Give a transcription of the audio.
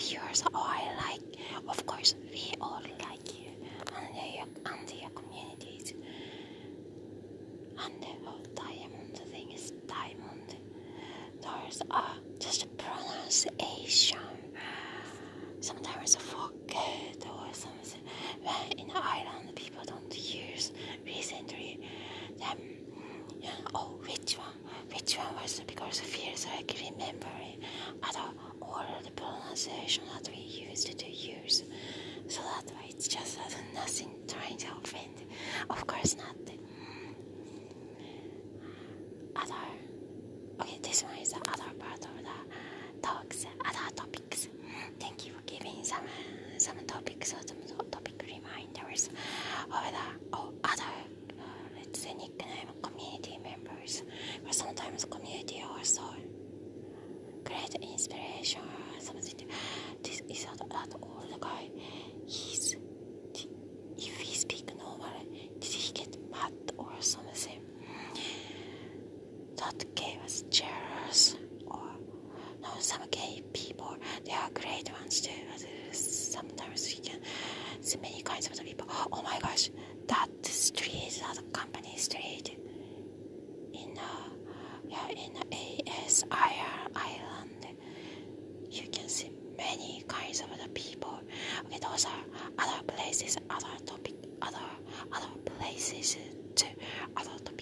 viewers. Oh, I like. Of course, we all like you and your and your communities. And the oh, diamond thing is diamond. There's uh, just a pronunciation. Sometimes I forget or something. When in Ireland, people don't use recently. Them. Oh, which one? Which one was because feels like remembering other the pronunciation that we used to use. So that way it's just uh, nothing trying to offend. Of course not. Other okay, this one is the other part of the talks, other topics. Thank you for giving some some topics or some topic reminders of the oh, other uh, let's say nickname community members. But sometimes community also great inspiration or. Is that, that old guy. He's if he speak normally, did he get mad or something? That gave us jealous or no some gay people they are great ones too. Sometimes you can see many kinds of people. Oh my gosh, that street, that company street in uh, yeah in ASIR Island, you can see kinds of the people. Okay, those are other places, other topic, other other places to other topic